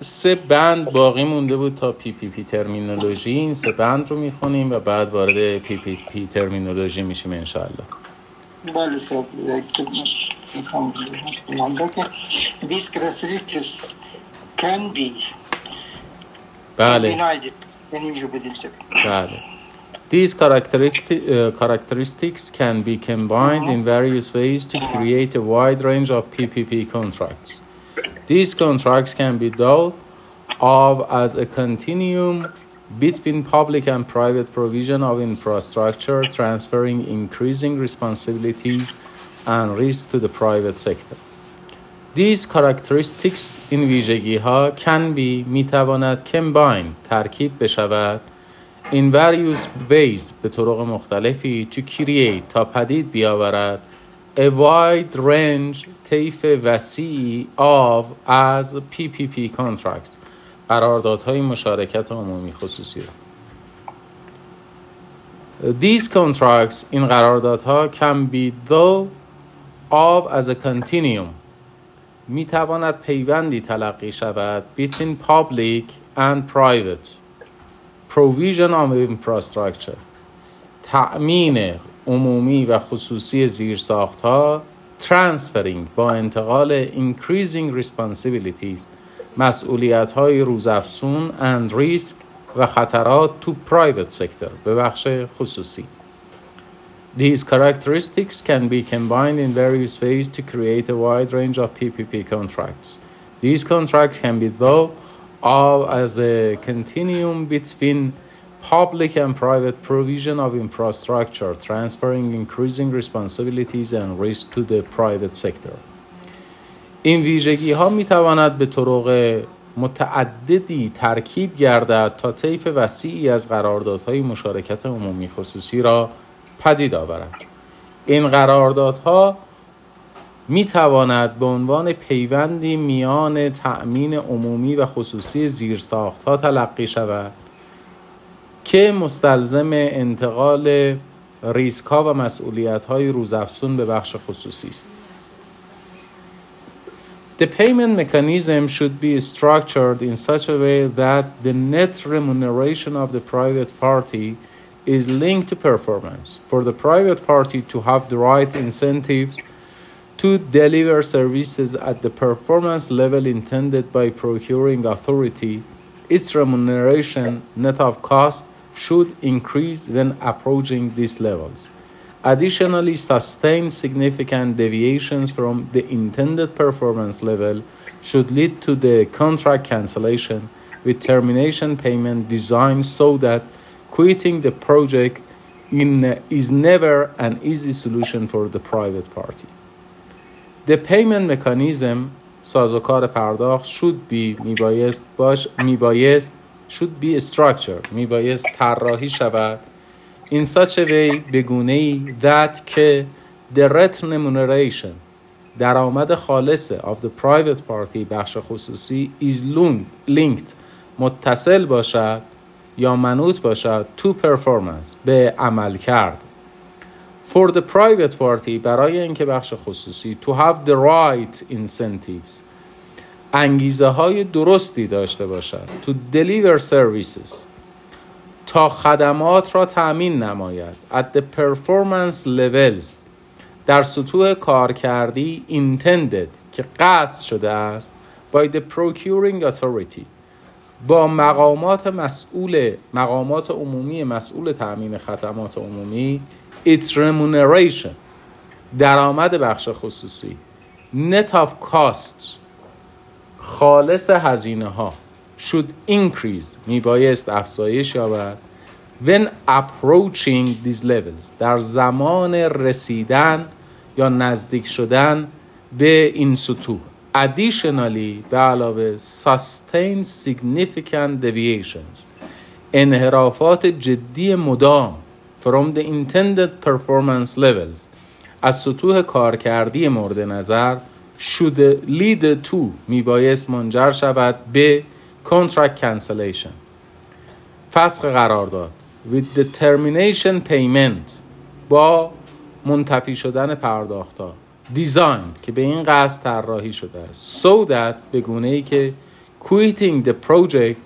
سه بند باقی مونده بود تا PPP terminology این سه بند رو می‌خونیم و بعد وارد PPP terminology میشیم انشاءالله بله sir These characteristics can be بله یعنی بله These characteristics can be combined in various ways to create a wide range of PPP contracts. These contracts can be thought of as a continuum between public and private provision of infrastructure, transferring increasing responsibilities and risk to the private sector. These characteristics in ویژگی ها can be می تواند combine ترکیب بشود in various ways به طرق مختلفی to create تا پدید بیاورد a wide range طیف وسیع of از PPP contract قراردادهای مشارکت عمومی خصوصی را. These contracts این قراردادها can be thought of as continuum می تواند پیوندی تلقی شود between public and private provision of infrastructure تامین عمومی و خصوصی زیرساخت ها transferring با انتقال increasing responsibilities مسئولیت های روزافزون and risk و خطرات to private sector به بخش خصوصی These characteristics can be combined in various ways to create a wide range of PPP contracts. These contracts can be thought of as a continuum between public and private provision of infrastructure, transferring increasing responsibilities and risk to the private sector. این ویژگی ها می تواند به طرق متعددی ترکیب گردد تا طیف وسیعی از قراردادهای مشارکت عمومی خصوصی را پدید آورد این قراردادها می تواند به عنوان پیوندی میان تأمین عمومی و خصوصی زیرساخت ها تلقی شود که مستلزم انتقال ریسک ها و مسئولیت های روزافزون به بخش خصوصی است The payment mechanism should be structured in such a way that the net remuneration of the private party is linked to performance. For the private party to have the right incentives to deliver services at the performance level intended by procuring authority, its remuneration net of cost should increase when approaching these levels. Additionally, sustained significant deviations from the intended performance level should lead to the contract cancellation with termination payment designed so that quitting the project in, is never an easy solution for the private party. The payment mechanism سازوکار پرداخت should be میبایست باش میبایست should be structured میبایست طراحی شود in such a way بگونه ای that که the remuneration درآمد خالص of the private party بخش خصوصی is linked متصل باشد یا منوط باشد to performance به عمل کرد for the private party برای اینکه بخش خصوصی to have the right incentives انگیزه های درستی داشته باشد. to deliver services. تا خدمات را تأمین نماید. At the performance levels. در سطوح کارکردی intended که قصد شده است by the procuring authority. با مقامات مسئول مقامات عمومی مسئول تأمین خدمات عمومی its remuneration. درآمد بخش خصوصی. Net of cost خالص هزینه ها should increase می بایست افزایش یابد when approaching these levels در زمان رسیدن یا نزدیک شدن به این سطوح additionally به علاوه sustained significant deviations انحرافات جدی مدام from the intended performance levels از سطوح کارکردی مورد نظر should lead to میبایست منجر شود به contract cancellation فسخ قرارداد with the termination payment با منتفی شدن پرداخت designed که به این قصد طراحی شده است so that به گونه ای که quitting the project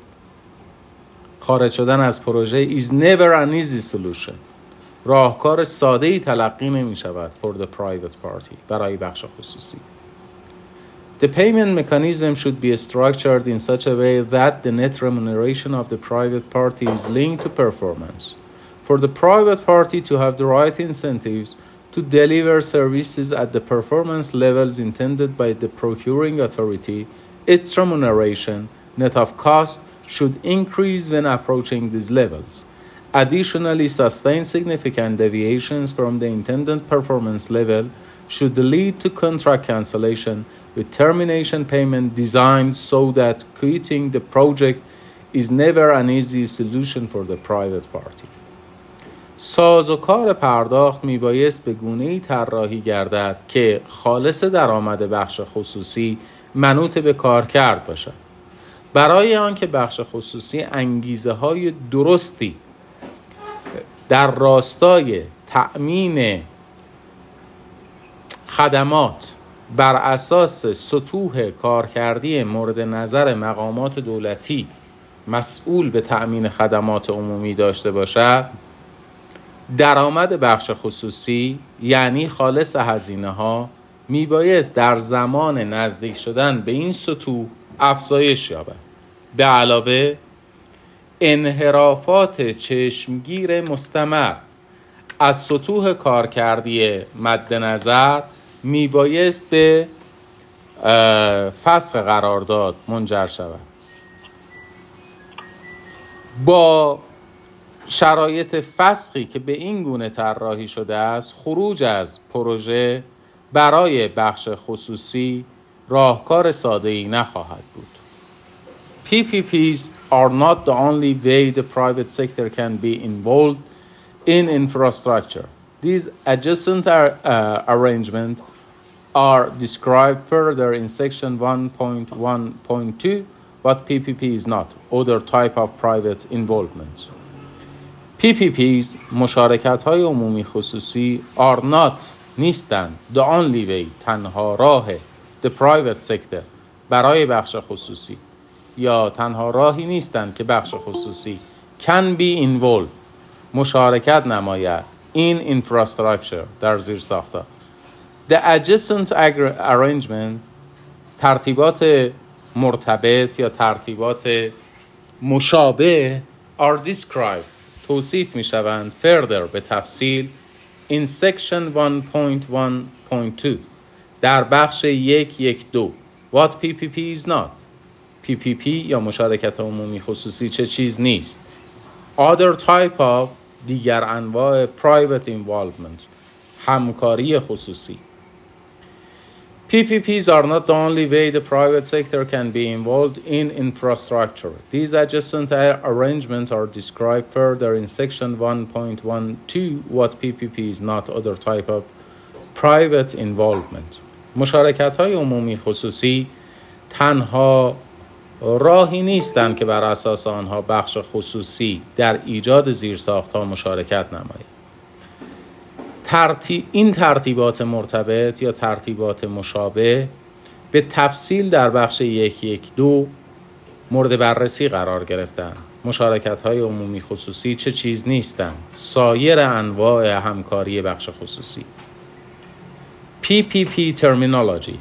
خارج شدن از پروژه is never an easy solution راهکار ساده ای تلقی نمی شود for the private party برای بخش خصوصی The payment mechanism should be structured in such a way that the net remuneration of the private party is linked to performance. For the private party to have the right incentives to deliver services at the performance levels intended by the procuring authority, its remuneration, net of cost, should increase when approaching these levels. Additionally, sustained significant deviations from the intended performance level should lead to contract cancellation with termination payment designed so that quitting the project is never an easy solution for the private party. ساز و کار پرداخت میبایست به گونه ای طراحی گردد که خالص درآمد بخش خصوصی منوط به کار کرد باشد برای آنکه بخش خصوصی انگیزه های درستی در راستای تأمین خدمات بر اساس سطوح کارکردی مورد نظر مقامات دولتی مسئول به تأمین خدمات عمومی داشته باشد درآمد بخش خصوصی یعنی خالص هزینه ها میبایست در زمان نزدیک شدن به این سطوح افزایش یابد. به علاوه انحرافات چشمگیر مستمر از سطوح کارکردی مد نظر میبایست به فسخ قرارداد منجر شود با شرایط فسخی که به این گونه طراحی شده است خروج از پروژه برای بخش خصوصی راهکار ساده ای نخواهد بود PPPs are not the only way the private sector can be involved in infrastructure. These adjacent uh, arrangements are described further in section 1.1.2, but PPP is not, other type of private involvement. PPPs مشارکت های عمومی خصوصی are not نیستند the only way تنها راه the private sector برای بخش خصوصی یا تنها راهی نیستند که بخش خصوصی can be involved مشارکت نماید in infrastructure در زیر ساختا the adjacent arrangement ترتیبات مرتبط یا ترتیبات مشابه are described. توصیف می شوند further به تفصیل in section 1.1.2 در بخش یک یک دو. What PPP is not. PPP یا مشارکت عمومی خصوصی چه چیز نیست. Other type of دیگر انواع private involvement همکاری خصوصی. PPPs are not the only way the private sector can be involved in infrastructure. These adjacent arrangements are described further in section 1.12 what PPP is not other type of private involvement. مشارکت های عمومی خصوصی تنها راهی نیستند که بر اساس آنها بخش خصوصی در ایجاد زیرساخت ها مشارکت نماید. ترتیب این ترتیبات مرتبط یا ترتیبات مشابه به تفصیل در بخش یک یک دو مورد بررسی قرار گرفتن. مشارکت های عمومی خصوصی چه چیز نیستند. سایر انواع همکاری بخش خصوصی. PPP terminology.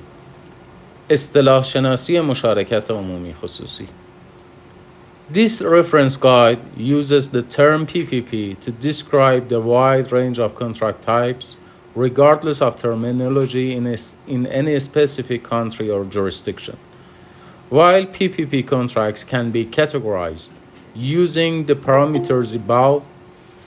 اصطلاح شناسی مشارکت عمومی خصوصی. This reference guide uses the term PPP to describe the wide range of contract types, regardless of terminology in, a, in any specific country or jurisdiction. While PPP contracts can be categorized using the parameters above,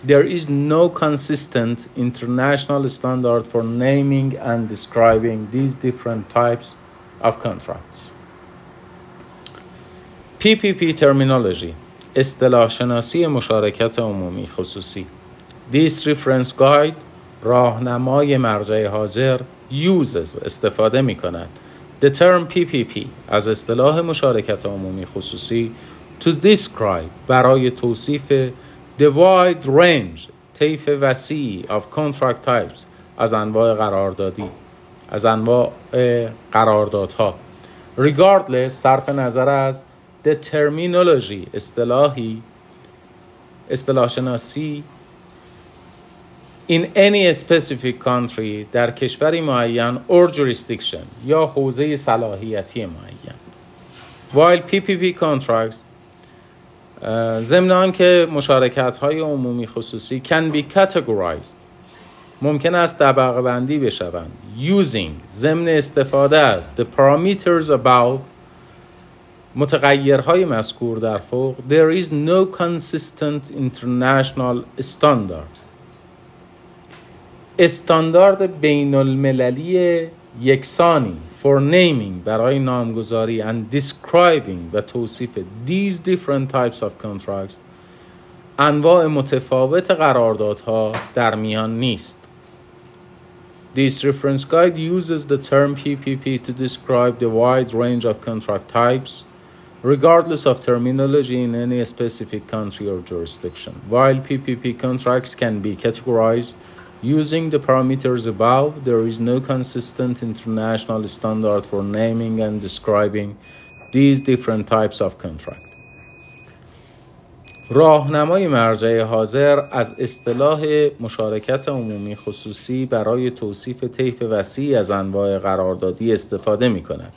there is no consistent international standard for naming and describing these different types of contracts. PPP terminology. اصطلاح شناسی مشارکت عمومی خصوصی This reference guide راهنمای مرجع حاضر uses استفاده می کند The term PPP از اصطلاح مشارکت عمومی خصوصی to describe برای توصیف the wide range طیف وسیعی of contract types از انواع قراردادی از انواع قراردادها. Regardless صرف نظر از دترمینولوژی اصطلاحی اصطلاح شناسی in any specific country در کشوری معین or jurisdiction یا حوزه صلاحیتی معین. While PPP contracts uh, ضمن که مشارکت های عمومی خصوصی can be categorized. ممکن است طبقه بندی بشوند. Using ضمن استفاده از. The parameters above متغیرهای مذکور در فوق there is no consistent international standard استاندارد بین المللی یکسانی for naming برای نامگذاری and describing و توصیف these different types of contracts انواع متفاوت قراردادها در میان نیست This reference guide uses the term PPP to describe the wide range of contract types regardless of terminology in any specific country or jurisdiction. While PPP contracts can be categorized using the parameters above, there is no consistent international standard for naming and describing these different types of contract. راهنمای مرجع حاضر از اصطلاح مشارکت عمومی خصوصی برای توصیف طیف وسیعی از انواع قراردادی استفاده می کند.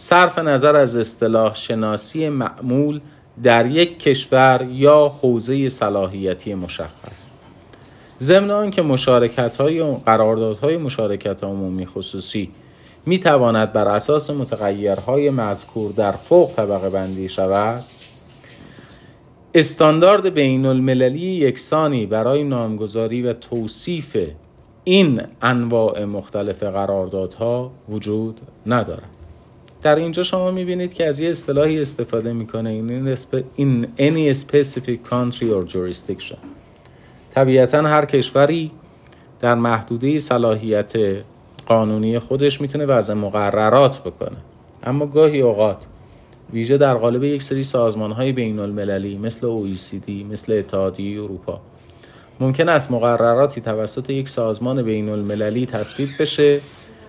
صرف نظر از اصطلاح شناسی معمول در یک کشور یا حوزه صلاحیتی مشخص. ضمن آنکه مشارکت های قراردادهای مشارکت عمومی خصوصی می تواند بر اساس متغیرهای مذکور در فوق طبقه بندی شود استاندارد بین المللی یکسانی برای نامگذاری و توصیف این انواع مختلف قراردادها وجود ندارد. در اینجا شما می‌بینید که از یه اصطلاحی استفاده می‌کنه این any specific country or jurisdiction. طبیعتا هر کشوری در محدوده صلاحیت قانونی خودش می‌تونه وضع مقررات بکنه. اما گاهی اوقات ویژه در قالب یک سری سازمان های بین المللی مثل OECD مثل اتحادیه اروپا ممکن است مقرراتی توسط یک سازمان بین المللی تصویب بشه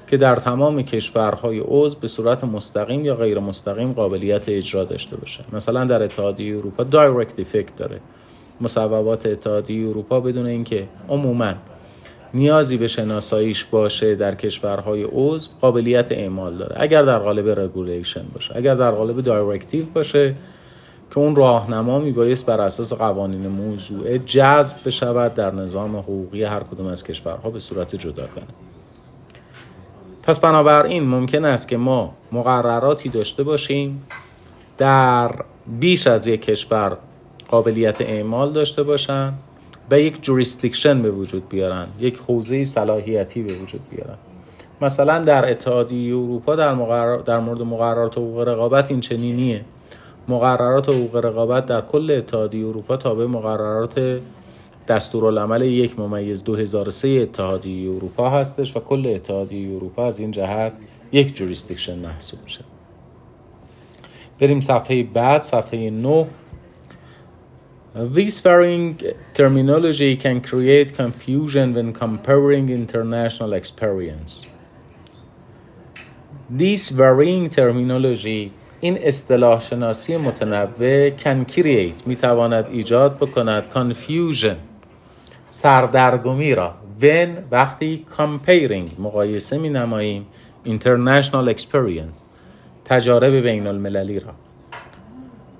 که در تمام کشورهای عضو به صورت مستقیم یا غیر مستقیم قابلیت اجرا داشته باشه. مثلا در اتحادیه اروپا دایرکت افکت داره. مصوبات اتحادیه اروپا بدون اینکه عموما نیازی به شناساییش باشه در کشورهای عضو قابلیت اعمال داره. اگر در قالب regulation باشه اگر در قالب directive باشه که اون راهنما میبایست بر اساس قوانین موضوع جذب بشود در نظام حقوقی هر کدوم از کشورها به صورت جداگانه پس بنابراین ممکن است که ما مقرراتی داشته باشیم در بیش از یک کشور قابلیت اعمال داشته باشن و یک جوریستیکشن به وجود بیارن یک حوزه صلاحیتی به وجود بیارن. مثلا در اتحادیه اروپا در, مقرر... در مورد مقررات حقوق رقابت این چنینیه. مقررات حقوق رقابت در کل اتحادیه اروپا تابع مقررات دستورالعمل یک ممیز 2003 اتحادیه اروپا هستش و کل اتحادیه اروپا از این جهت یک جوریستیکشن محسوب میشه. بریم صفحه بعد صفحه 9 This varying terminology can create confusion when comparing international experience. This varying terminology این اصطلاح شناسی متنوع can create می تواند ایجاد بکند confusion. سردرگمی را when وقتی comparing مقایسه می نماییم international experience تجارب بین المللی را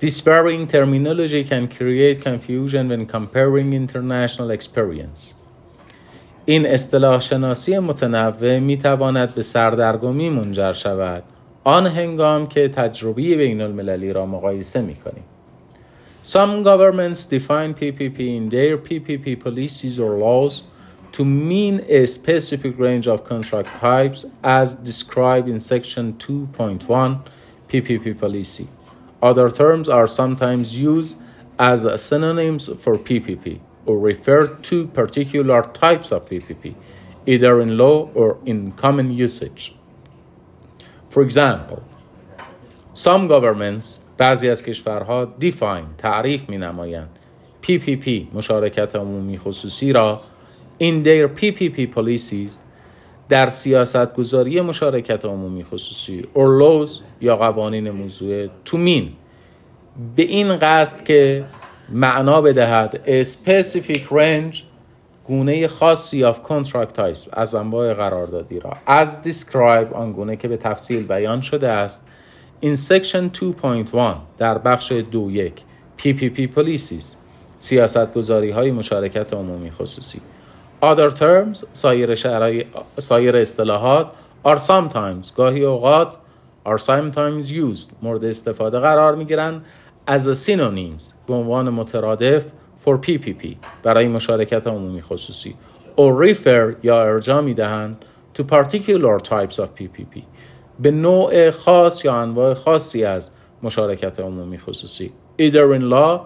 This varying terminology can create confusion when comparing international experience. این اصطلاح شناسی متنوع می تواند به سردرگمی منجر شود آن هنگام که تجربی بین المللی را مقایسه می کنیم. Some governments define PPP in their PPP policies or laws to mean a specific range of contract types as described in section 2.1 PPP policy. Other terms are sometimes used as synonyms for PPP or refer to particular types of PPP, either in law or in common usage. For example, some governments بعضی از کشورها define تعریف می نمایند PPP مشارکت عمومی خصوصی را in their PPP policies در سیاست گذاری مشارکت عمومی خصوصی or laws یا قوانین موضوع to mean. به این قصد که معنا بدهد a specific range گونه خاصی of contract types از انواع قراردادی را. As describe آن گونه که به تفصیل بیان شده است. In section 2.1 در بخش 2.1 PPP policies سیاست گذاری های مشارکت عمومی خصوصی. Other terms سایر, شرای... سایر اصطلاحات are sometimes گاهی اوقات are sometimes used مورد استفاده قرار می گیرند as a synonyms به عنوان مترادف for PPP برای مشارکت عمومی خصوصی. Or refer یا ارجاع می دهند to particular types of PPP به نوع خاص یا انواع خاصی از مشارکت عمومی خصوصی either in law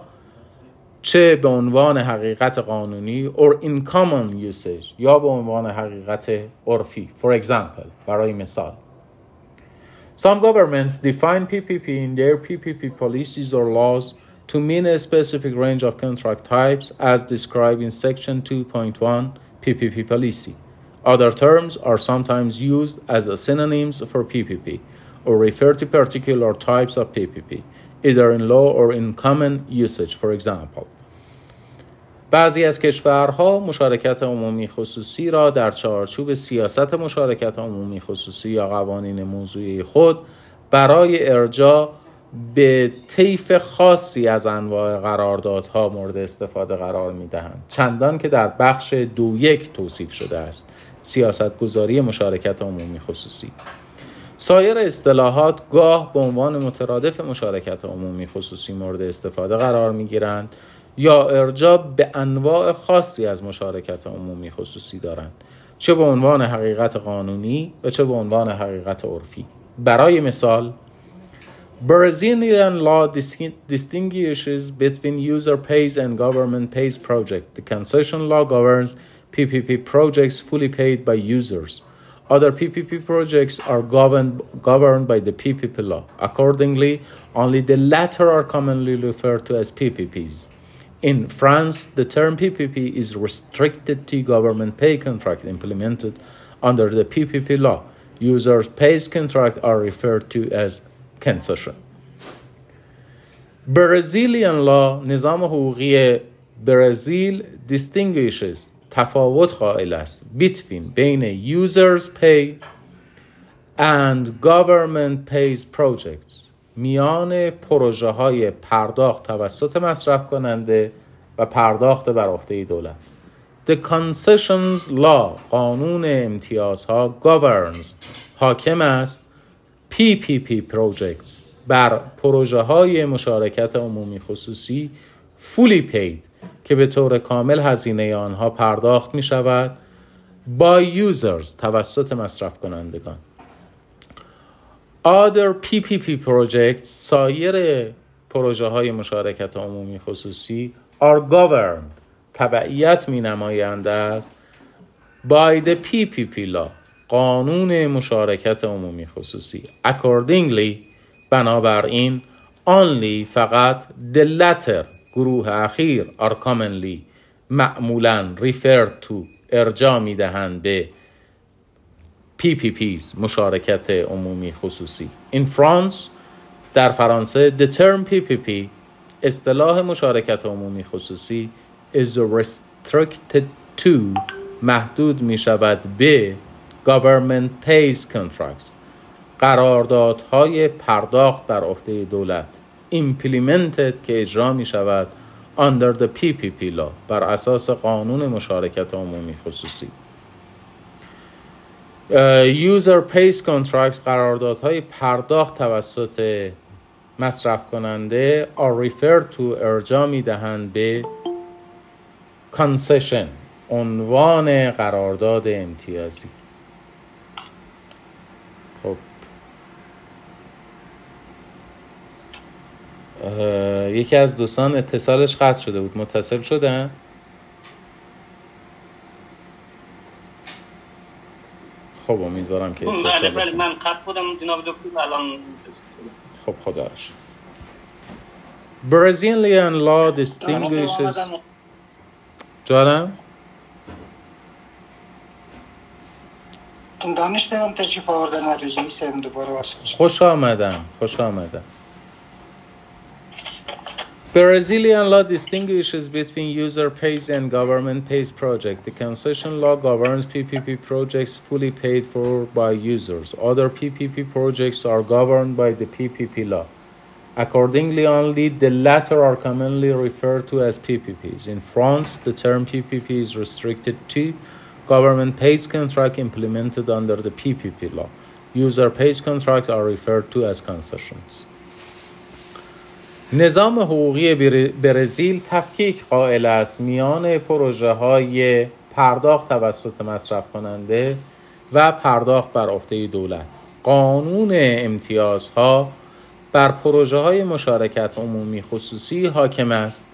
چه به عنوان حقیقت قانونی or in common usage یا به عنوان حقیقت عرفی for example برای مثال Some governments define PPP in their PPP policies or laws to mean a specific range of contract types as described in section 2.1 PPP policy. Other terms are sometimes used as synonyms for PPP or refer to particular types of PPP, either in law or in common usage, for example. بعضی از کشورها مشارکت عمومی خصوصی را در چارچوب سیاست مشارکت عمومی خصوصی یا قوانین موضوعی خود برای ارجاع به طیف خاصی از انواع قراردادها مورد استفاده قرار می دهند چندان که در بخش دو یک توصیف شده است سیاست گذاری مشارکت عمومی خصوصی سایر اصطلاحات گاه به عنوان مترادف مشارکت عمومی خصوصی مورد استفاده قرار می گیرند یا ارجاع به انواع خاصی از مشارکت عمومی خصوصی دارند چه به عنوان حقیقت قانونی و چه به عنوان حقیقت عرفی برای مثال Brazilian law distinguishes between user pays and government pays project. The concession law governs PPP projects fully paid by users. Other PPP projects are governed, governed by the PPP law. Accordingly, only the latter are commonly referred to as PPPs. In France, the term PPP is restricted to government pay contract implemented under the PPP law. Users' pay contract are referred to as concession. Brazilian law, Nizam Brazil, distinguishes تفاوت قائل است between بین users pay and government pays projects. میان پروژه های پرداخت توسط مصرف کننده و پرداخت بر عهده دولت. The Concessions Law قانون امتیازها governs حاکم است PPP projects. بر پروژه های مشارکت عمومی خصوصی fully paid. که به طور کامل هزینه آنها پرداخت می شود by users توسط مصرف کنندگان other PPP projects سایر پروژه های مشارکت عمومی خصوصی are governed تبعیت می نمایند از by the PPP law قانون مشارکت عمومی خصوصی. Accordingly بنابراین only فقط the latter گروه اخیر are commonly معمولا referred to ارجاع می دهند به PPPs مشارکت عمومی خصوصی. In France در فرانسه the term PPP اصطلاح مشارکت عمومی خصوصی is restricted to محدود می شود به government pays contracts قراردادهای پرداخت بر عهده دولت. Implemented که اجرا می شود under the PPP law بر اساس قانون مشارکت عمومی خصوصی. user pays contracts قراردادهای پرداخت توسط مصرف کننده are referred to ارجاع می دهند به concession عنوان قرارداد امتیازی. خب. یکی از دوستان اتصالش قطع شده بود. متصل شدن؟ خب امیدوارم که اتصال بله بله من قطع بودم جناب دکتر الان خب خداش Brazilian law distinguishes جانم؟ تشریف آوردن و رئیسم دوباره واسه خوش آمدن خوش آمدن. Brazilian law distinguishes between user pays and government pays project. The concession law governs PPP projects fully paid for by users. Other PPP projects are governed by the PPP law. Accordingly, only the latter are commonly referred to as PPPs. In France, the term PPP is restricted to government pays contract implemented under the PPP law. User pays contracts are referred to as concessions. نظام حقوقی برزیل تفکیک قائل است میان پروژه های پرداخت توسط مصرف کننده و پرداخت بر عهده دولت. قانون امتیازها بر پروژه های مشارکت عمومی خصوصی حاکم است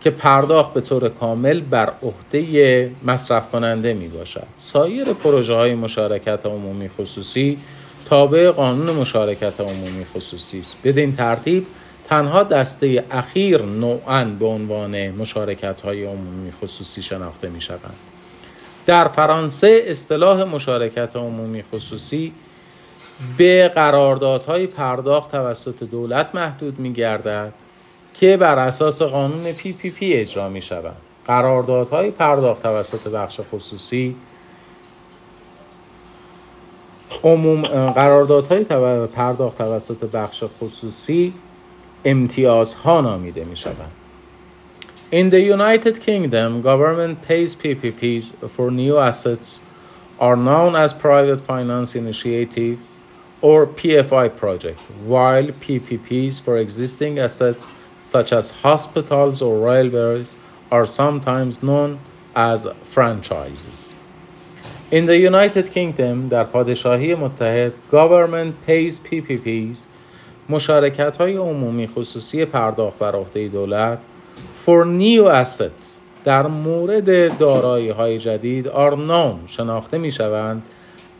که پرداخت به طور کامل بر عهده مصرف کننده می باشد سایر پروژه های مشارکت عمومی خصوصی تابع قانون مشارکت عمومی خصوصی است. بدین ترتیب تنها دسته اخیر نوعا به عنوان مشارکت های عمومی خصوصی شناخته می شوند. در فرانسه اصطلاح مشارکت عمومی خصوصی به قراردادهای پرداخت توسط دولت محدود می گردد که بر اساس قانون PPP اجرا می شود قراردادهای پرداخت توسط بخش خصوصی عموم قراردادهای پرداخت توسط بخش خصوصی امتیازها نامیده می شود In the United Kingdom, government pays PPPs for new assets are known as Private Finance Initiative or PFI project, while PPPs for existing assets such as hospitals or railways are sometimes known as franchises. In the United Kingdom, در پادشاهی متحد, government pays PPPs مشارکت های عمومی خصوصی پرداخت بر عهده دولت for new assets در مورد دارایی های جدید are known شناخته می شوند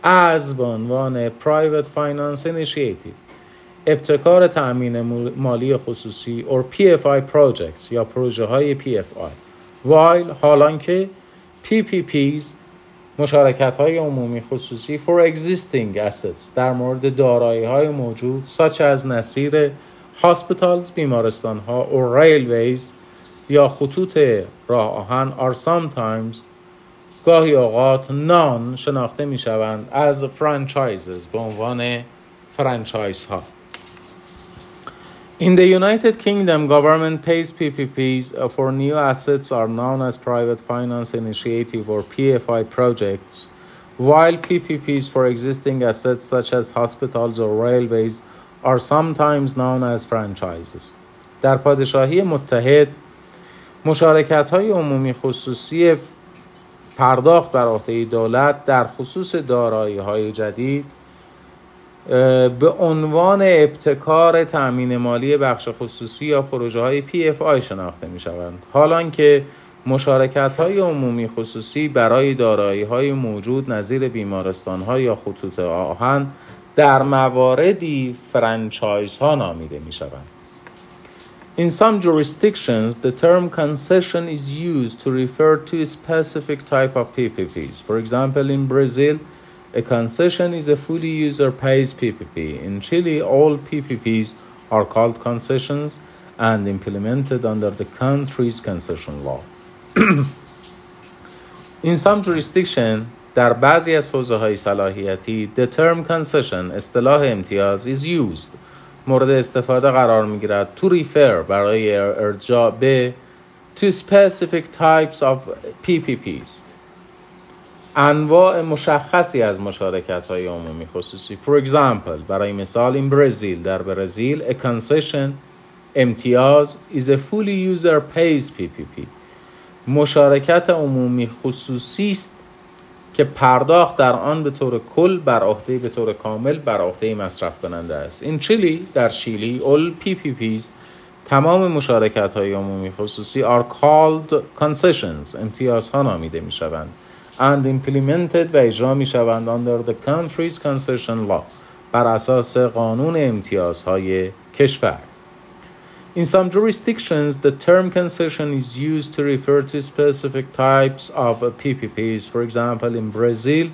از به عنوان Private Finance Initiative. ابتکار تأمین مالی خصوصی or PFI projects یا پروژه های PFI while حالان که PPPs مشارکت های عمومی خصوصی for existing assets در مورد دارایی های موجود such as نصیر hospitals بیمارستان ها or railways یا خطوط راه آهن are sometimes گاهی اوقات نان شناخته می شوند از فرانچایزز به عنوان فرانچایز ها In the United Kingdom, government pays PPPs for new assets are known as Private Finance Initiative or PFI projects, while PPPs for existing assets such as hospitals or railways are sometimes known as franchises. در پادشاهی متحد مشارکت های عمومی خصوصی پرداخت بر عهده دولت در خصوص دارایی های جدید به عنوان ابتکار تأمین مالی بخش خصوصی یا پروژه های PFI شناخته می شوند حال آن که مشارکت های عمومی خصوصی برای دارایی های موجود نظیر بیمارستان ها یا خطوط آهن در مواردی فرانچایز ها نامیده می شوند In some jurisdictions, the term concession is used to refer to a specific type of PPPs. For example, in Brazil, a concession is a fully user pays PPP. In Chile, all PPPs are called concessions and implemented under the country's concession law. in some jurisdiction, در بعضی از حوزه های صلاحیتی the term concession اصطلاح امتیاز is used مورد استفاده قرار می گیرد to refer برای ارجاع به to specific types of PPPs انواع مشخصی از مشارکت های عمومی خصوصی. For example برای مثال این برزیل در برزیل a concession امتیاز is a fully user pays PPP مشارکت عمومی خصوصی است که پرداخت در آن به طور کل بر عهده به طور کامل بر عهده مصرف کننده است. این چیلی در شیلی پی پیز تمام مشارکت های عمومی خصوصی are called concessions امتیازها نامیده می شوند and implemented و اجرا می شوند under the country's concession law بر اساس قانون امتیازهای کشور In some jurisdictions, the term concession is used to refer to specific types of PPPs. For example, in Brazil,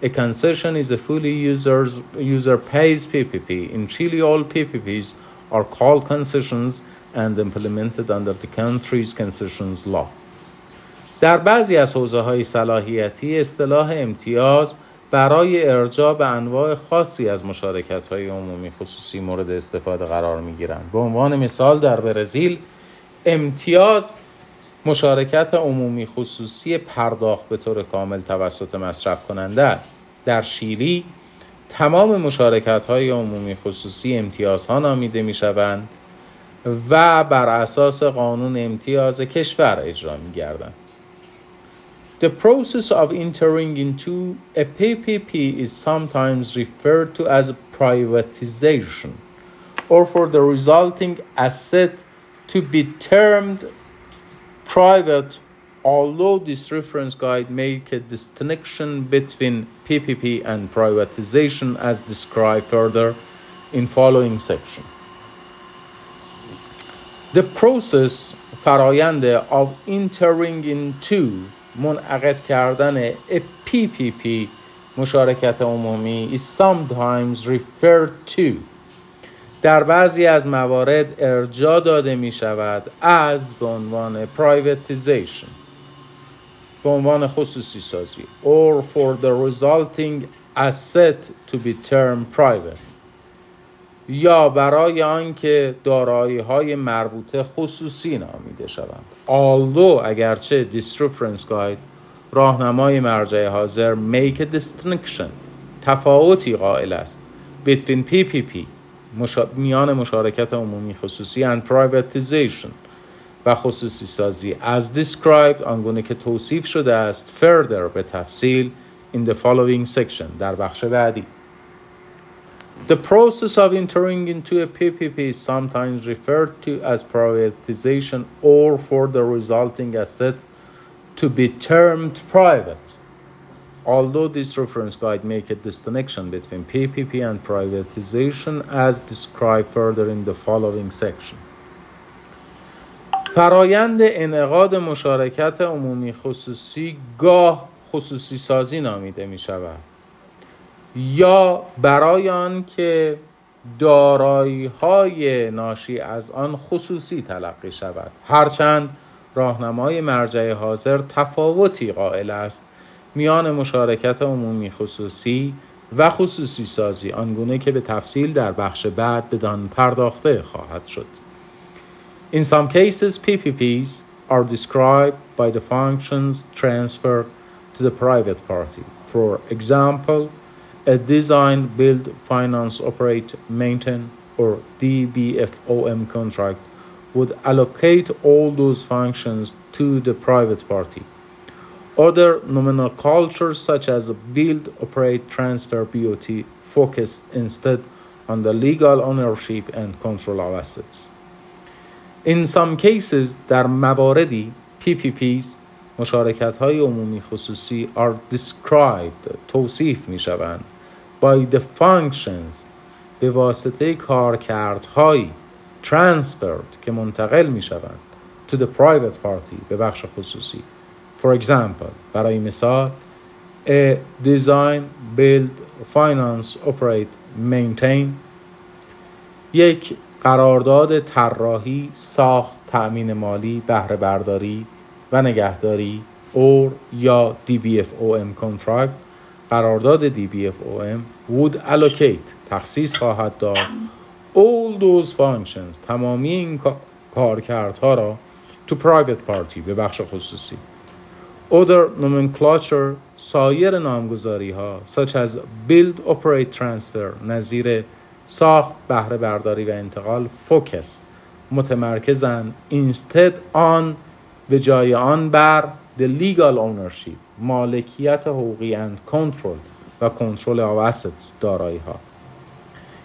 A concession is a fully users, user pays PPP. In Chile, all PPPs are called concessions and implemented under the country's concessions law. در بعضی از حوزه های صلاحیتی اصطلاح امتیاز برای ارجاع به انواع خاصی از مشارکت های عمومی خصوصی مورد استفاده قرار می گیرند. به عنوان مثال در برزیل امتیاز مشارکت عمومی خصوصی پرداخت به طور کامل توسط مصرف کننده است در شیلی تمام مشارکت های عمومی خصوصی امتیاز ها نامیده می شوند و بر اساس قانون امتیاز کشور اجرا می گردند. The process of entering into a PPP is sometimes referred to as privatization or for the resulting asset to be termed private, although this reference guide make a distinction between PPP and privatization as described further in following section. The process فرایند of entering into منعقد کردن پی پی پی مشارکت عمومی is sometimes referred to. در بعضی از موارد ارجا داده می شود از به عنوان privatization به عنوان خصوصی سازی or for the resulting asset to be termed private. یا برای آنکه دارایی های مربوطه خصوصی نامیده شوند. Although اگرچه reference guide راهنمای مرجع حاضر make a distinction تفاوتی قائل است between PPP مشا... میان مشارکت عمومی خصوصی and privatization و خصوصی سازی. As described آنگونه که توصیف شده است further به تفصیل in the following section در بخش بعدی. The process of entering into a PPP is sometimes referred to as privatization or for the resulting asset to be termed private. Although this reference guide make a distinction between PPP and privatization as described further in the following section. فرایند انعقاد مشارکت عمومی خصوصی گاه خصوصی سازی نامیده می شود یا برای آن که دارایی های ناشی از آن خصوصی تلقی شود. هرچند راهنمای مرجع حاضر تفاوتی قائل است. میان مشارکت عمومی خصوصی و خصوصی سازی آنگونه که به تفصیل در بخش بعد بدان پرداخته خواهد شد. In some cases PPPs are described by the functions transferred to the private party. For example, a design, build, finance, operate, maintain, or DBFOM contract would allocate all those functions to the private party. Other nomenclatures such as build, operate, transfer, BOT focused instead on the legal ownership and control of assets. In some cases در مواردی PPPs مشارکت های عمومی خصوصی are described توصیف می شوند by the functions به واسطه کارکردهایی transferred که منتقل می شوند to the private party به بخش خصوصی. For example برای مثال a design, build, finance, operate, maintain. یک قرارداد طراحی، ساخت، تأمین مالی، بهره برداری و نگهداری اور یا DBFOM contract. قرارداد DBFOM would allocate تخصیص خواهد داد all those functions تمامی این کارکردها را to private party به بخش خصوصی other nomenclature سایر نامگذاری ها such as build operate transfer نظیر ساخت بهره برداری و انتقال focus متمرکزن instead on به جای آن بر the legal ownership مالکیت حقوقی and control و کنترل of assets دارایی ها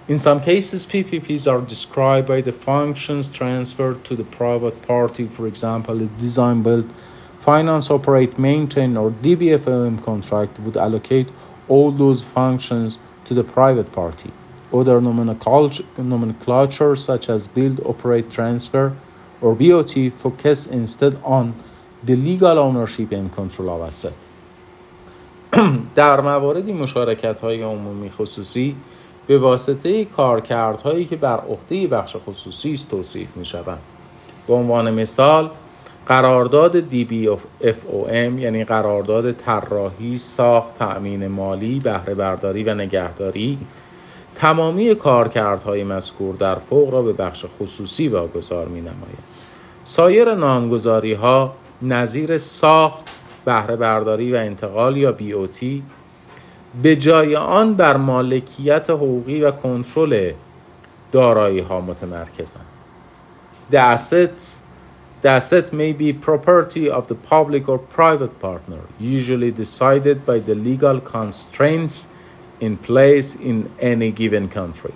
In some cases, PPPs are described by the functions transferred to the private party, for example, a design build, finance, operate, maintain, or DBFOM contract would allocate all those functions to the private party. Other nomenclature, nomenclature such as build, operate, transfer, or BOT focus instead on the legal ownership and control of asset. در مواردی مشارکت های عمومی خصوصی به واسطه کارکردهایی که بر عهده بخش خصوصی است توصیف می شوند به عنوان مثال قرارداد DBFOM یعنی قرارداد طراحی، ساخت، تأمین مالی، بهره برداری و نگهداری تمامی کارکردهای مذکور در فوق را به بخش خصوصی واگذار می نماید. سایر نامگذاری ها نظیر ساخت، بهره برداری و انتقال یا BOT به جای آن بر مالکیت حقوقی و کنترل دارایی ها متمرکزند. The assets The asset may be property of the public or private partner, usually decided by the legal constraints in place in any given country.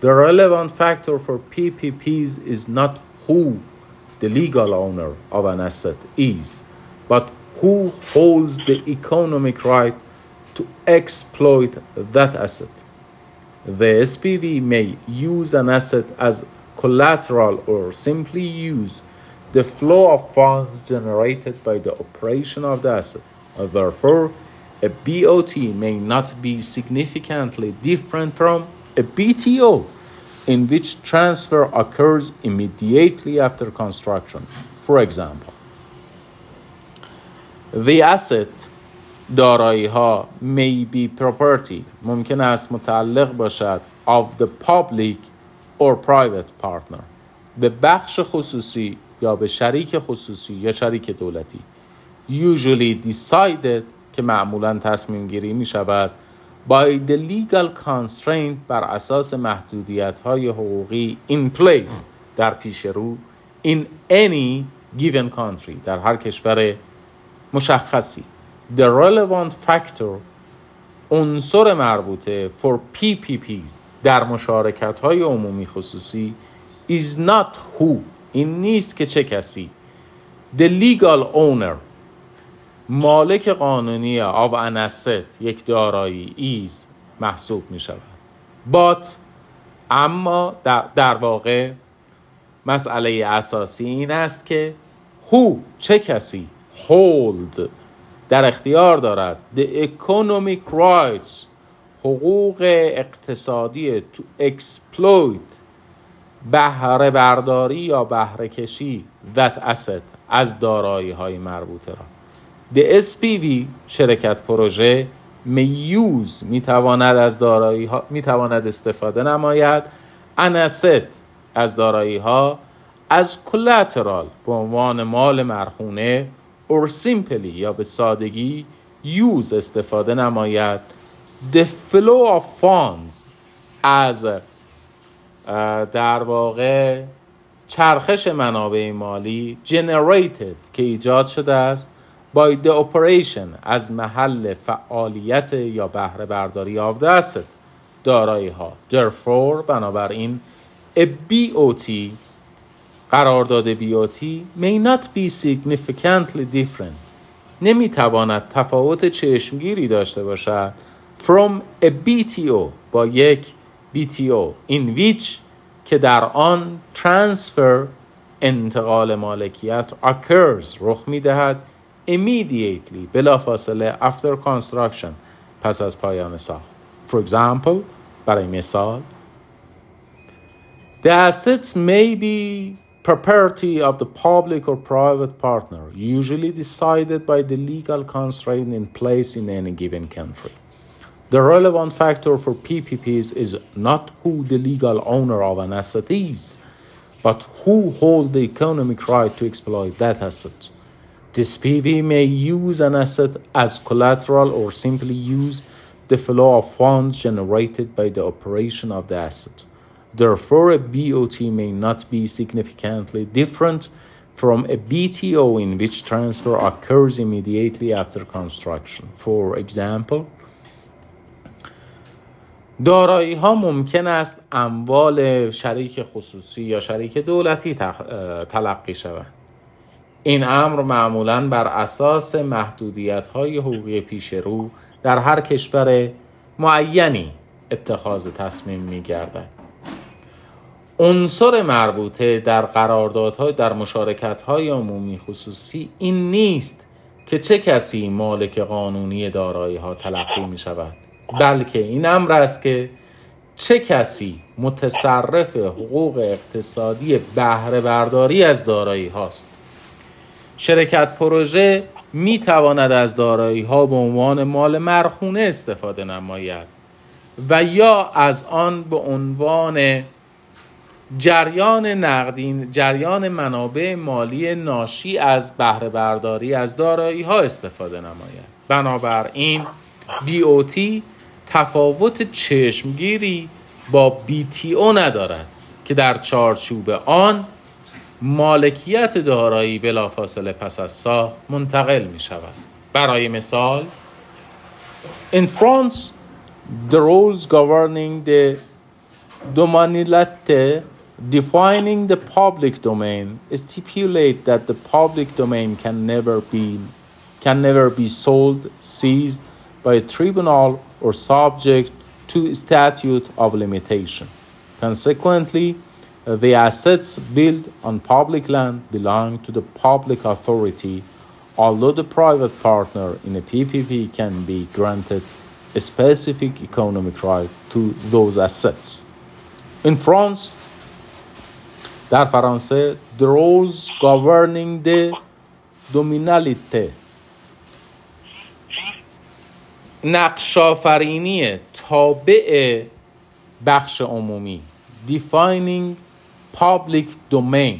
The relevant factor for PPPs is not who the legal owner of an asset is, but who holds the economic right to exploit that asset. The SPV may use an asset as collateral or simply use the flow of funds generated by the operation of the asset. Therefore, a BOT may not be significantly different from a BTO, in which transfer occurs immediately after construction. For example, the asset دارایی ها may be property. ممکن است متعلق باشد of the public or private partner. به بخش خصوصی یا به شریک خصوصی یا شریک دولتی. Usually decided که معمولا تصمیم گیری می شود by the legal constraint بر اساس محدودیت های حقوقی in place در پیش رو in any given country در هر کشور مشخصی. The relevant factor عنصر مربوطه for PPPs در مشارکت های عمومی خصوصی is not who این نیست که چه کسی. The legal owner مالک قانونی of an asset یک دارایی is محسوب می شود but اما در, در واقع مسئله اساسی این است که who چه کسی؟ Hold در اختیار دارد. The economic rights حقوق اقتصادی to exploit بهره برداری یا بهره کشی that asset از دارایی های مربوطه را. The SPV شرکت پروژه می use می تواند از دارایی ها می تواند استفاده نماید. An asset از دارایی ها از collateral به عنوان مال مرهونه or simply یا به سادگی use استفاده نماید. The flow of funds از در واقع چرخش منابع مالی generated که ایجاد شده است by the operation از محل فعالیت یا بهره برداری the asset دارایی ها therefore بنابراین a BOT قرارداد BOT may not be significantly different نمی‌تواند تفاوت چشمگیری داشته باشد from a BTO با یک BTO in which که در آن transfer انتقال مالکیت occurs رخ می‌دهد immediately بلا فاصله after construction پس از پایان ساخت for example برای مثال the assets may be property of the public or private partner usually decided by the legal constraint in place in any given country The relevant factor for PPPs is not who the legal owner of an asset is, but who hold the economic right to exploit that asset. This PV may use an asset as collateral or simply use the flow of funds generated by the operation of the asset. Therefore, a BOT may not be significantly different from a BTO in which transfer occurs immediately after construction. For example, دارایی ها ممکن است اموال شریک خصوصی یا شریک دولتی تلقی شود این امر معمولا بر اساس محدودیت های حقوقی پیش رو در هر کشور معینی اتخاذ تصمیم می گردد عنصر مربوطه در قراردادها در مشارکت های عمومی خصوصی این نیست که چه کسی مالک قانونی دارایی ها تلقی می شود بلکه این امر است که چه کسی متصرف حقوق اقتصادی بهره برداری از دارایی هاست شرکت پروژه می تواند از دارایی ها به عنوان مال مرخونه استفاده نماید و یا از آن به عنوان جریان نقدین جریان منابع مالی ناشی از بهره برداری از دارایی ها استفاده نماید. بنابراین BOT تفاوت چشمگیری با BTO ندارد که در چارچوب آن مالکیت دارایی بلافاصله پس از ساخت منتقل می شود برای مثال In France the rules governing the dominilate defining the public domain stipulate that the public domain can never be can never be sold seized by a tribunal or subject to statute of limitation. Consequently the assets built on public land belong to the public authority although the private partner in a ppp can be granted a specific economic right to those assets. In france در فرانسه rules governing the dominality نقشافرینی تابع بخش عمومی. Defining public domain.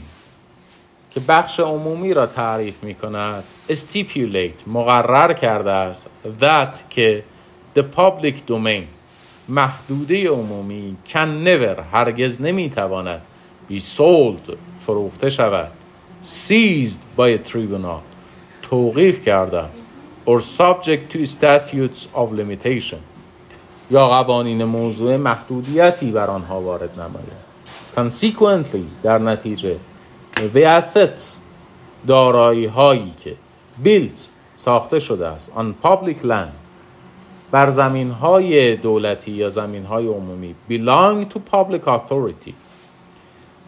که بخش عمومی را تعریف می کند stipulate مقرر کرده است. That که the public domain محدوده عمومی can never هرگز نمی تواند بی سولد فروخته شود. سیزد بای تریبونال توقیف کردن or subject to statutes of limitation. یا قوانین موضوع محدودیتی بر آنها وارد نماید. Consequently در نتیجه the assets دارایی هایی که built ساخته شده است. On public land. بر زمین های دولتی یا زمین های عمومی. Belong to public authority.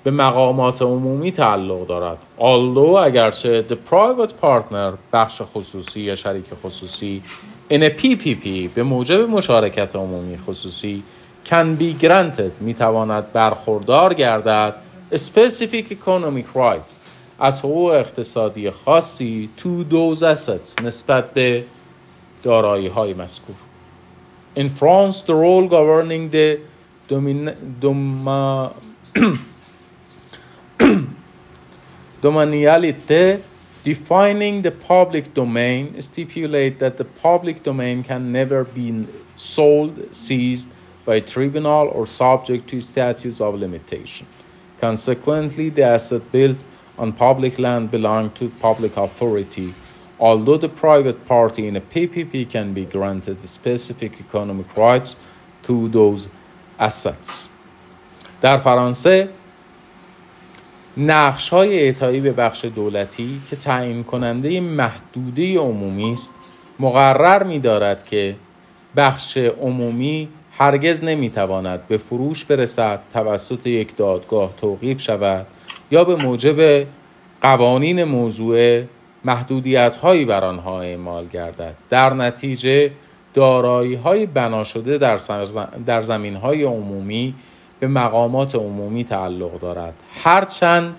به مقامات عمومی تعلق دارد. Although اگرچه the private partner بخش خصوصی یا شریک خصوصی in a PPP به موجب مشارکت عمومی خصوصی can be granted می تواند برخوردار گردد specific economic rights از حقوق اقتصادی خاصی to those assets نسبت به دارایی های مذکور. In France the role governing the domin doma domanialite defining the public domain stipulate that the public domain can never be sold, seized by a tribunal or subject to statutes of limitation. Consequently, the asset built on public land belong to public authority, although the private party in a PPP can be granted specific economic rights to those assets. در فرانسه نقش های اعطایی به بخش دولتی که تعیین کننده محدوده عمومی است مقرر می دارد که بخش عمومی هرگز نمی تواند به فروش برسد توسط یک دادگاه توقیف شود یا به موجب قوانین موضوع محدودیت هایی بر آنها اعمال گردد. در نتیجه دارایی های بنا شده در, در زمین های عمومی به مقامات عمومی تعلق دارد هرچند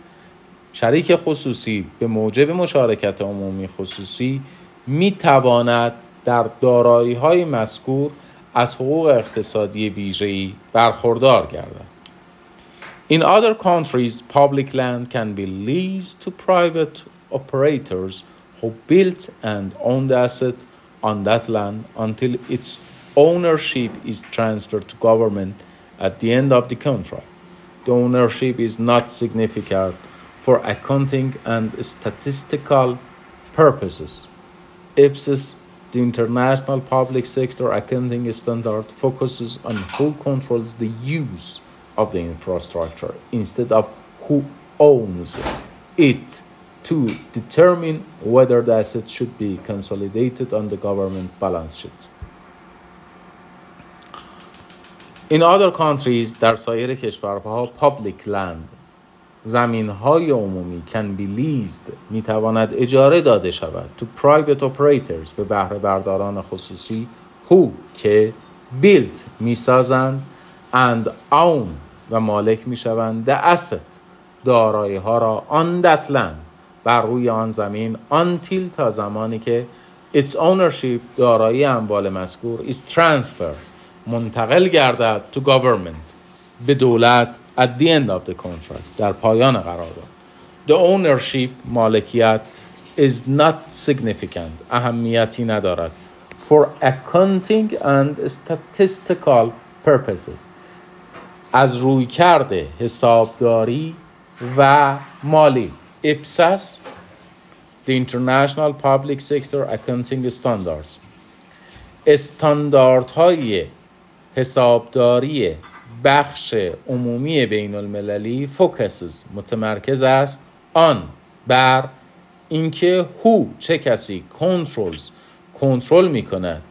شریک خصوصی به موجب مشارکت عمومی خصوصی می تواند در دارایی های مذکور از حقوق اقتصادی ویژه‌ای برخوردار گردد In other countries, public land can be leased to private operators who built and own the asset on that land until its ownership is transferred to government at the end of the contract. The ownership is not significant for accounting and statistical purposes. IPSIS, the International Public Sector Accounting Standard, focuses on who controls the use of the infrastructure instead of who owns it to determine whether the asset should be consolidated on the government balance sheet. In other countries در سایر کشورها public land زمین های عمومی can be leased می تواند اجاره داده شود. To private operators به بهره برداران خصوصی who که built می سازند and own و مالک می شوند the asset دارایی ها را on that land بر روی آن زمین until تا زمانی که its ownership دارایی اموال مذکور is transferred منتقل گردد to government به دولت at the end of the contract در پایان قرارداد the ownership مالکیت is not significant اهمیتی ندارد for accounting and statistical purposes از روی کرده حسابداری و مالی IPSAS the International Public Sector Accounting Standards استانداردهای حسابداری بخش عمومی بین المللی فوکسز متمرکز است. آن بر اینکه هو چه کسی کنترلز کنترل می کند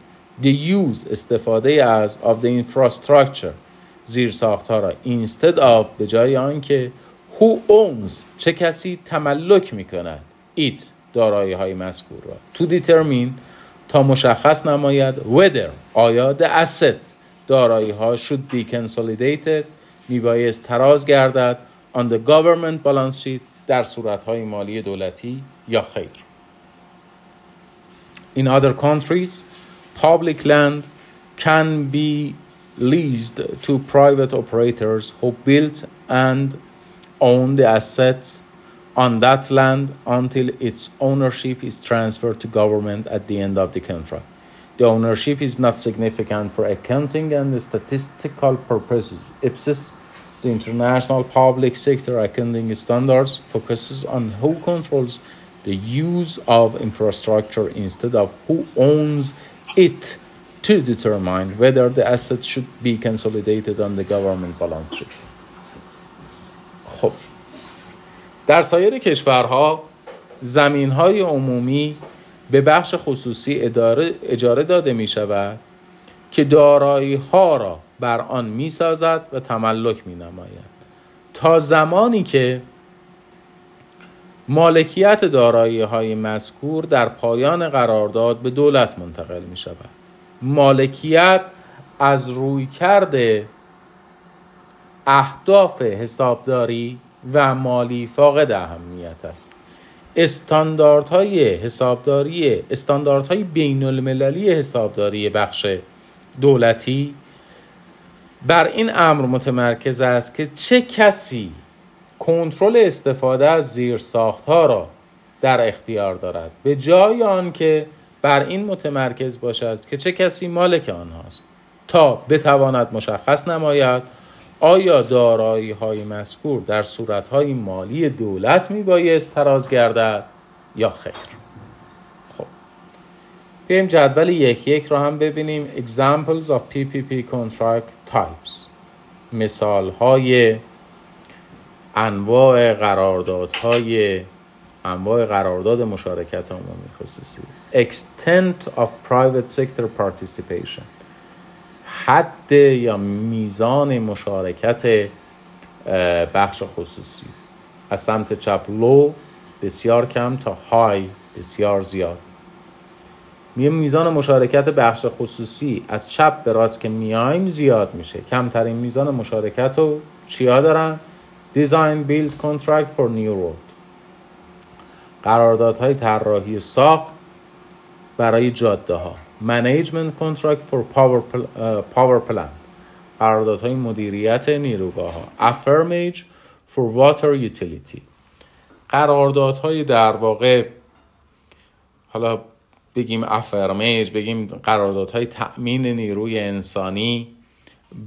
the use استفاده از of the infrastructure زیر ساختها را instead of به جای آنکه who owns چه کسی تملک می کند it دارایی های مذکور را. To determine تا مشخص نماید whether آیا the asset دارایی ها should be consolidated میبایست تراز گردد on the government balance sheet در صورت های مالی دولتی یا خیر In other countries public land can be leased to private operators who built and own the assets on that land until its ownership is transferred to government at the end of the contract. The ownership is not significant for accounting and statistical purposes. IPSIS, the International Public Sector Accounting Standards, focuses on who controls the use of infrastructure instead of who owns it to determine whether the assets should be consolidated on the government balance sheet. خب در سایر کشورها زمین های عمومی به بخش خصوصی اداره اجاره داده می شود که دارایی ها را بر آن می سازد و تملک می نماید. تا زمانی که مالکیت دارایی های مذکور در پایان قرارداد به دولت منتقل می شود. مالکیت از روی کرده اهداف حسابداری و مالی فاقد اهمیت است. استانداردهای حسابداری استانداردهای بین المللی حسابداری بخش دولتی بر این امر متمرکز است که چه کسی کنترل استفاده از زیر ها را در اختیار دارد. به جای آنکه بر این متمرکز باشد که چه کسی مالک آنهاست تا بتواند مشخص نماید آیا دارایی های مذکور در صورت های مالی دولت می بایست تراز گردد یا خیر؟ خب بیایم جدول یک یک را هم ببینیم. Examples of PPP contract types. مثال های انواع قراردادهای انواع قرارداد مشارکت عمومی خصوصی. Extent of private sector participation. حد یا میزان مشارکت بخش خصوصی. از سمت چپ low بسیار کم تا high بسیار زیاد. می میزان مشارکت بخش خصوصی از چپ به راست که میایم زیاد میشه. کمترین میزان مشارکت رو چیا دارن؟ design build contract for new road قراردادهای طراحی ساخت برای جاده ها management contract for power power plant قراردادهای مدیریت نیروگاه ها affermage for water utility قراردادهای در واقع حالا بگیم affermage بگیم قراردادهای تأمین نیروی انسانی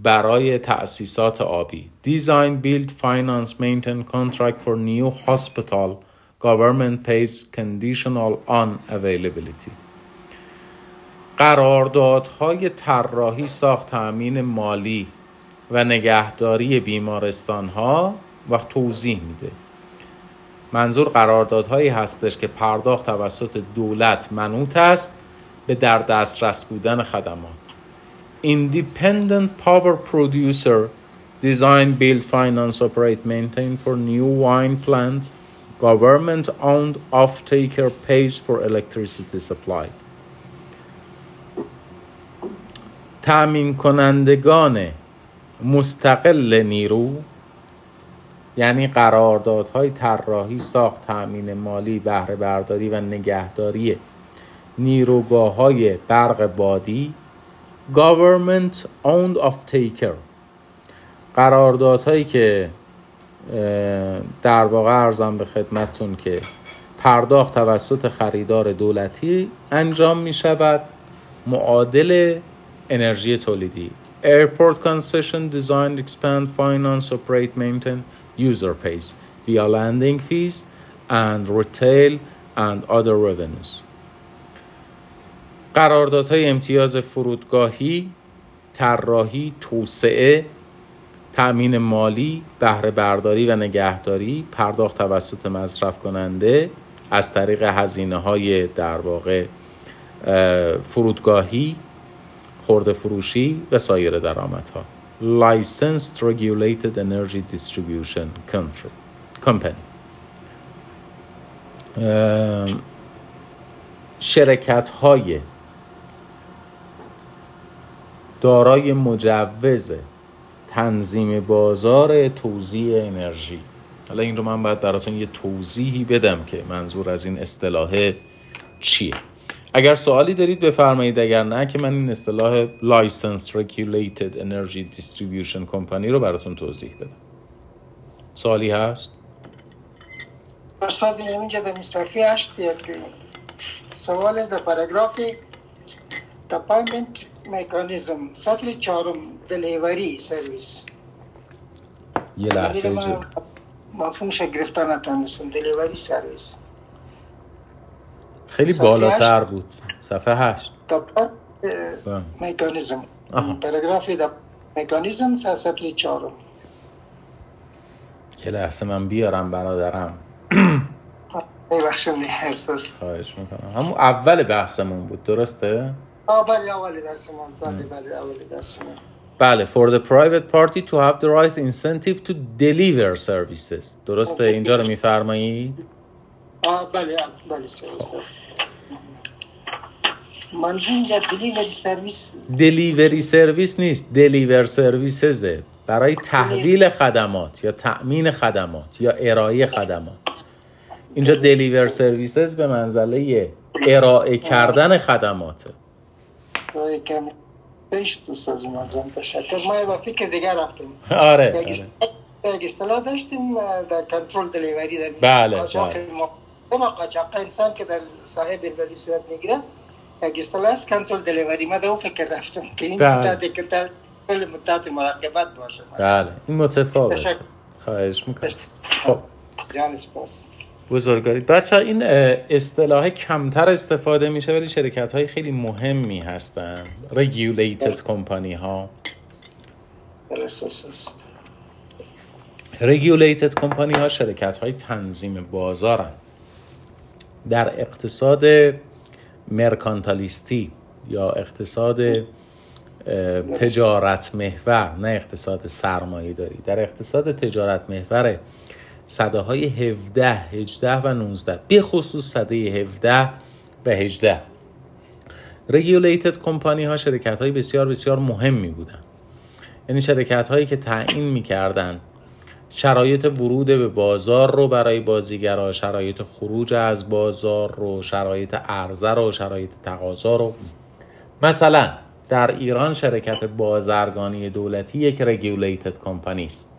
برای تأسیسات آبی. design build finance maintain contract for new hospital government pays conditional on availability. قراردادهای طراحی ساخت تأمین مالی و نگهداری بیمارستان ها و توضیح میده منظور قراردادهایی هستش که پرداخت توسط دولت منوط است به در دسترس بودن خدمات Independent Power Producer design, build, finance, operate, maintain for new wine plants. Government owned off taker pays for electricity supply. تأمین کنندگان مستقل نیرو یعنی قراردادهای طراحی ساخت تأمین مالی بهره برداری و نگهداری نیروگاه های برق بادی government owned off taker. قراردادهایی که در واقع ارزم به خدمتتون که پرداخت توسط خریدار دولتی انجام می شود معادل انرژی تولیدی. Airport concession design expand finance operate maintain user pays via landing fees and retail and other revenues. قراردادهای امتیاز فرودگاهی طراحی توسعه تأمین مالی بهره برداری و نگهداری پرداخت توسط مصرف کننده از طریق هزینه های در واقع فرودگاهی خورده فروشی و سایر درآمدها. Licensed Regulated Energy Distribution Country. Company. شرکت های دارای مجوز تنظیم بازار توزیع انرژی. حالا این رو من باید براتون یه توضیحی بدم که منظور از این اصطلاح چیه. اگر سوالی دارید بفرمایید اگر نه که من این اصطلاح Licensed Regulated Energy Distribution Company رو براتون توضیح بدم. سوالی هست؟ Sad اینجا در مسترفی هشت سوال از پاراگرافی the payment mechanism سطر چهارم دلیوری سرویس. یه لحظه من اجازه. مفهومش گرفتن نتونستم. دلیوری سرویس. خیلی بالاتر هشت. بود. صفحه هشت. part بله. mechanism آها. پاراگرافی the mechanism سطر چهارم. یه لحظه من بیارم برادرم. ببخشید نه احساس. خواهش می‌کنم. همون اول بحثمون بود درسته؟ آه بله اول درسمون. بله بله اول درسمون. بله for the private party to have the right incentive to deliver services. درسته؟ اینجا رو میفرمایید؟ بله بله منظور دلیوری سرویس دلیوری سرویس نیست دلیور سرویسزه برای تحویل خدمات یا تأمین خدمات یا ارائه خدمات. اینجا دلیور سرویسز به منزله ارائه کردن خدماته. کمی پیش دوست از اون ازم تشکر. ما فکر دیگر رفتیم. آره, یک آره. اصطلاح داشتیم اه، در کنترل دلیوری در بله، بله. ما اما قاچاق انسان که در صاحب بلبلی صورت می‌گیره یک اصطلاح است کنترل دلیوری. ما اون فکر رفتم که این بله. مدت که در کل مدت مراقبت باشه. بله این متفاوته تشکر. خواهش می‌کنم. خب. جان سپاس. بزرگواری. بچه این اصطلاح کمتر استفاده میشه ولی شرکت های خیلی مهمی هستن. Regulated کمپانی ها است regulated کمپانی ها شرکت های تنظیم بازارن. در اقتصاد مرکانتالیستی یا اقتصاد تجارت محور نه اقتصاد سرمایه داری. در اقتصاد تجارت محور صده های 17 18 و 19 به خصوص صده 17 و 18 regulated کمپانی ها شرکت های بسیار بسیار مهمی بودن. یعنی شرکت هایی که تعیین می‌کردن شرایط ورود به بازار رو برای بازیگرا شرایط خروج از بازار رو شرایط عرضه رو شرایط تقاضا رو. مثلا در ایران شرکت بازرگانی دولتی یک رگولیتد کمپانی است.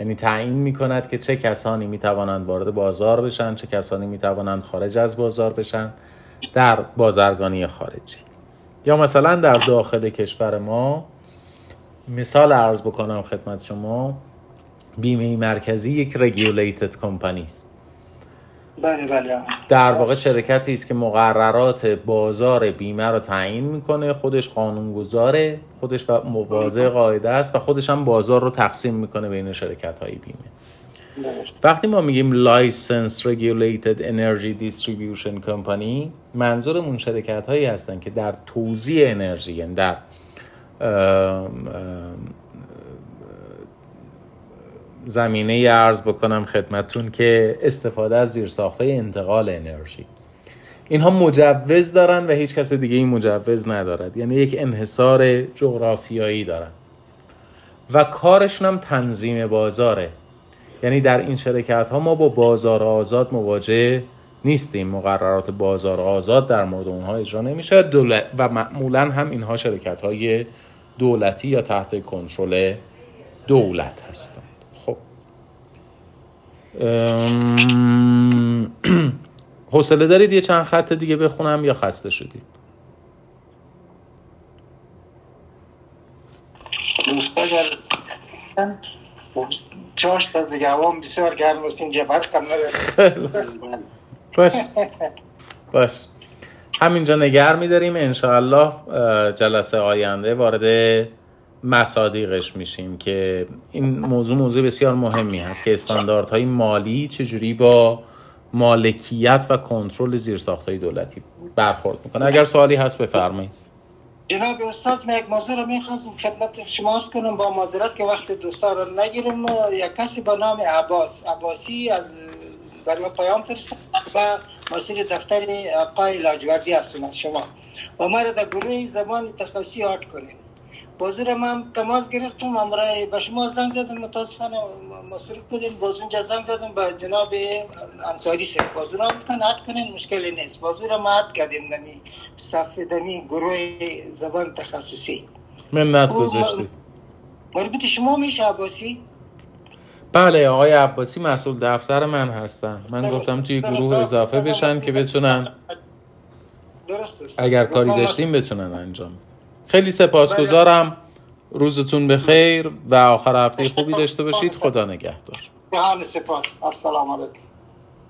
یعنی تعیین می کند که چه کسانی می توانند وارد بازار بشن چه کسانی می توانند خارج از بازار بشن در بازرگانی خارجی. یا مثلا در داخل کشور ما مثال عرض بکنم خدمت شما بیمه مرکزی یک رگولیتد کمپانی است. بله بله. در واقع شرکتی است که مقررات بازار بیمه رو تعیین می‌کنه خودش قانونگذاره خودش و مواضع قاعده است و خودش هم بازار رو تقسیم می‌کنه بین شرکت های بیمه. وقتی ما میگیم Licensed Regulated Energy Distribution Company منظورمون شرکت هایی هستن که در توزیع انرژی یعنی در ام، ام، زمینه ارز بکنم خدمتون که استفاده از زیرساخته انتقال انرژی. اینها مجوز دارن و هیچ کس دیگه این مجوز ندارد. یعنی یک انحصار جغرافیایی دارن. و کارشون هم تنظیم بازاره. یعنی در این شرکت ها ما با بازار آزاد مواجه نیستیم. مقررات بازار آزاد در مورد اونها اجرا نمیشه و معمولا هم اینها شرکت های دولتی یا تحت کنترل دولت هستند. حوصله دارید یه چند خط دیگه بخونم یا خسته شدید؟ چاش تا زگوام بسیار گرم است اینجا باش. باش. همینجا نگر میداریم. انشاءالله جلسه آینده وارد مصادیقش میشیم که این موضوع موضوع بسیار مهمی هست که استانداردهای مالی چجوری با مالکیت و کنترل زیرساختهای دولتی برخورد می‌کنه. اگر سوالی هست بفرمایید. جناب استاد من یک موضوع رو می‌خواستم خدمت شما کنم با معذرت که وقت دوستا رو نگیرم یک کسی با نام عباس عباسی از برای پیام و مسئول دفتر آقای لاجوردی هستم از شما. و ما در گروه زمان تخصصی آرد کنیم. بازور من تماس گرفتم امرای به شما زنگ زدم متاسفانه مصروف بودیم باز اونجا زنگ زدم به جناب انصاری سه. بازور هم گفتن عد کنین مشکلی نیست. بازور ما عد کردیم نمی صف دمی گروه زبان تخصصی. منت گذاشتی. مربوط شما میشه عباسی؟ بله آقای عباسی مسئول دفتر من هستن. من گفتم توی گروه اضافه بشن که بتونن درست اگر کاری داشتیم بتونن انجام خیلی سپاسگزارم. روزتون بخیر و آخر هفته خوبی داشته باشید. خدا نگهدار. سپاس. السلام علیکم.